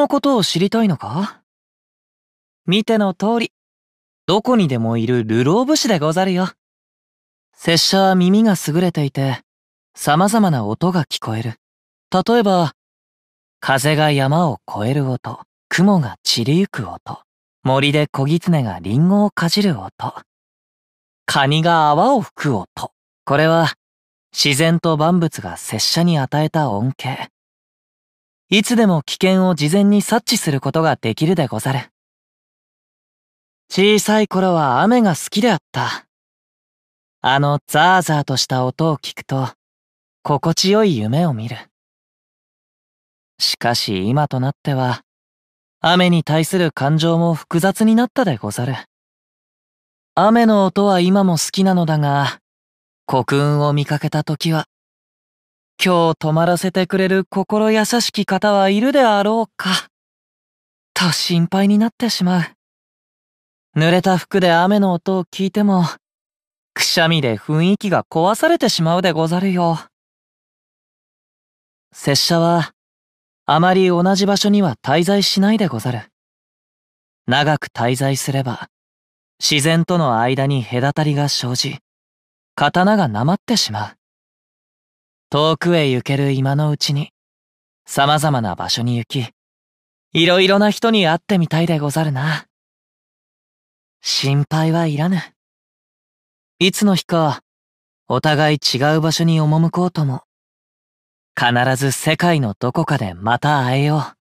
のことを知りたいのか？見ての通り、どこにでもいる流浪武士でござるよ。拙者は耳が優れていて、様々な音が聞こえる。例えば、風が山を越える音、雲が散りゆく音、森で小狐がリンゴをかじる音、カニが泡を吹く音。これは、自然と万物が拙者に与えた恩恵。いつでも危険を事前に察知することができるでござる。小さい頃は雨が好きであった。あのザーザーとした音を聞くと、心地よい夢を見る。しかし今となっては、雨に対する感情も複雑になったでござる。雨の音は今も好きなのだが、黒雲を見かけた時は、今日泊まらせてくれる心優しき方はいるであろうか、と心配になってしまう。濡れた服で雨の音を聞いても、くしゃみで雰囲気が壊されてしまうでござるよ。拙者は、あまり同じ場所には滞在しないでござる。長く滞在すれば、自然との間に隔たりが生じ、刀がなまってしまう。遠くへ行ける今のうちに、様々な場所に行き、いろいろな人に会ってみたいでござるな。心配はいらぬ。いつの日か、お互い違う場所に赴こうとも、必ず世界のどこかでまた会えよう。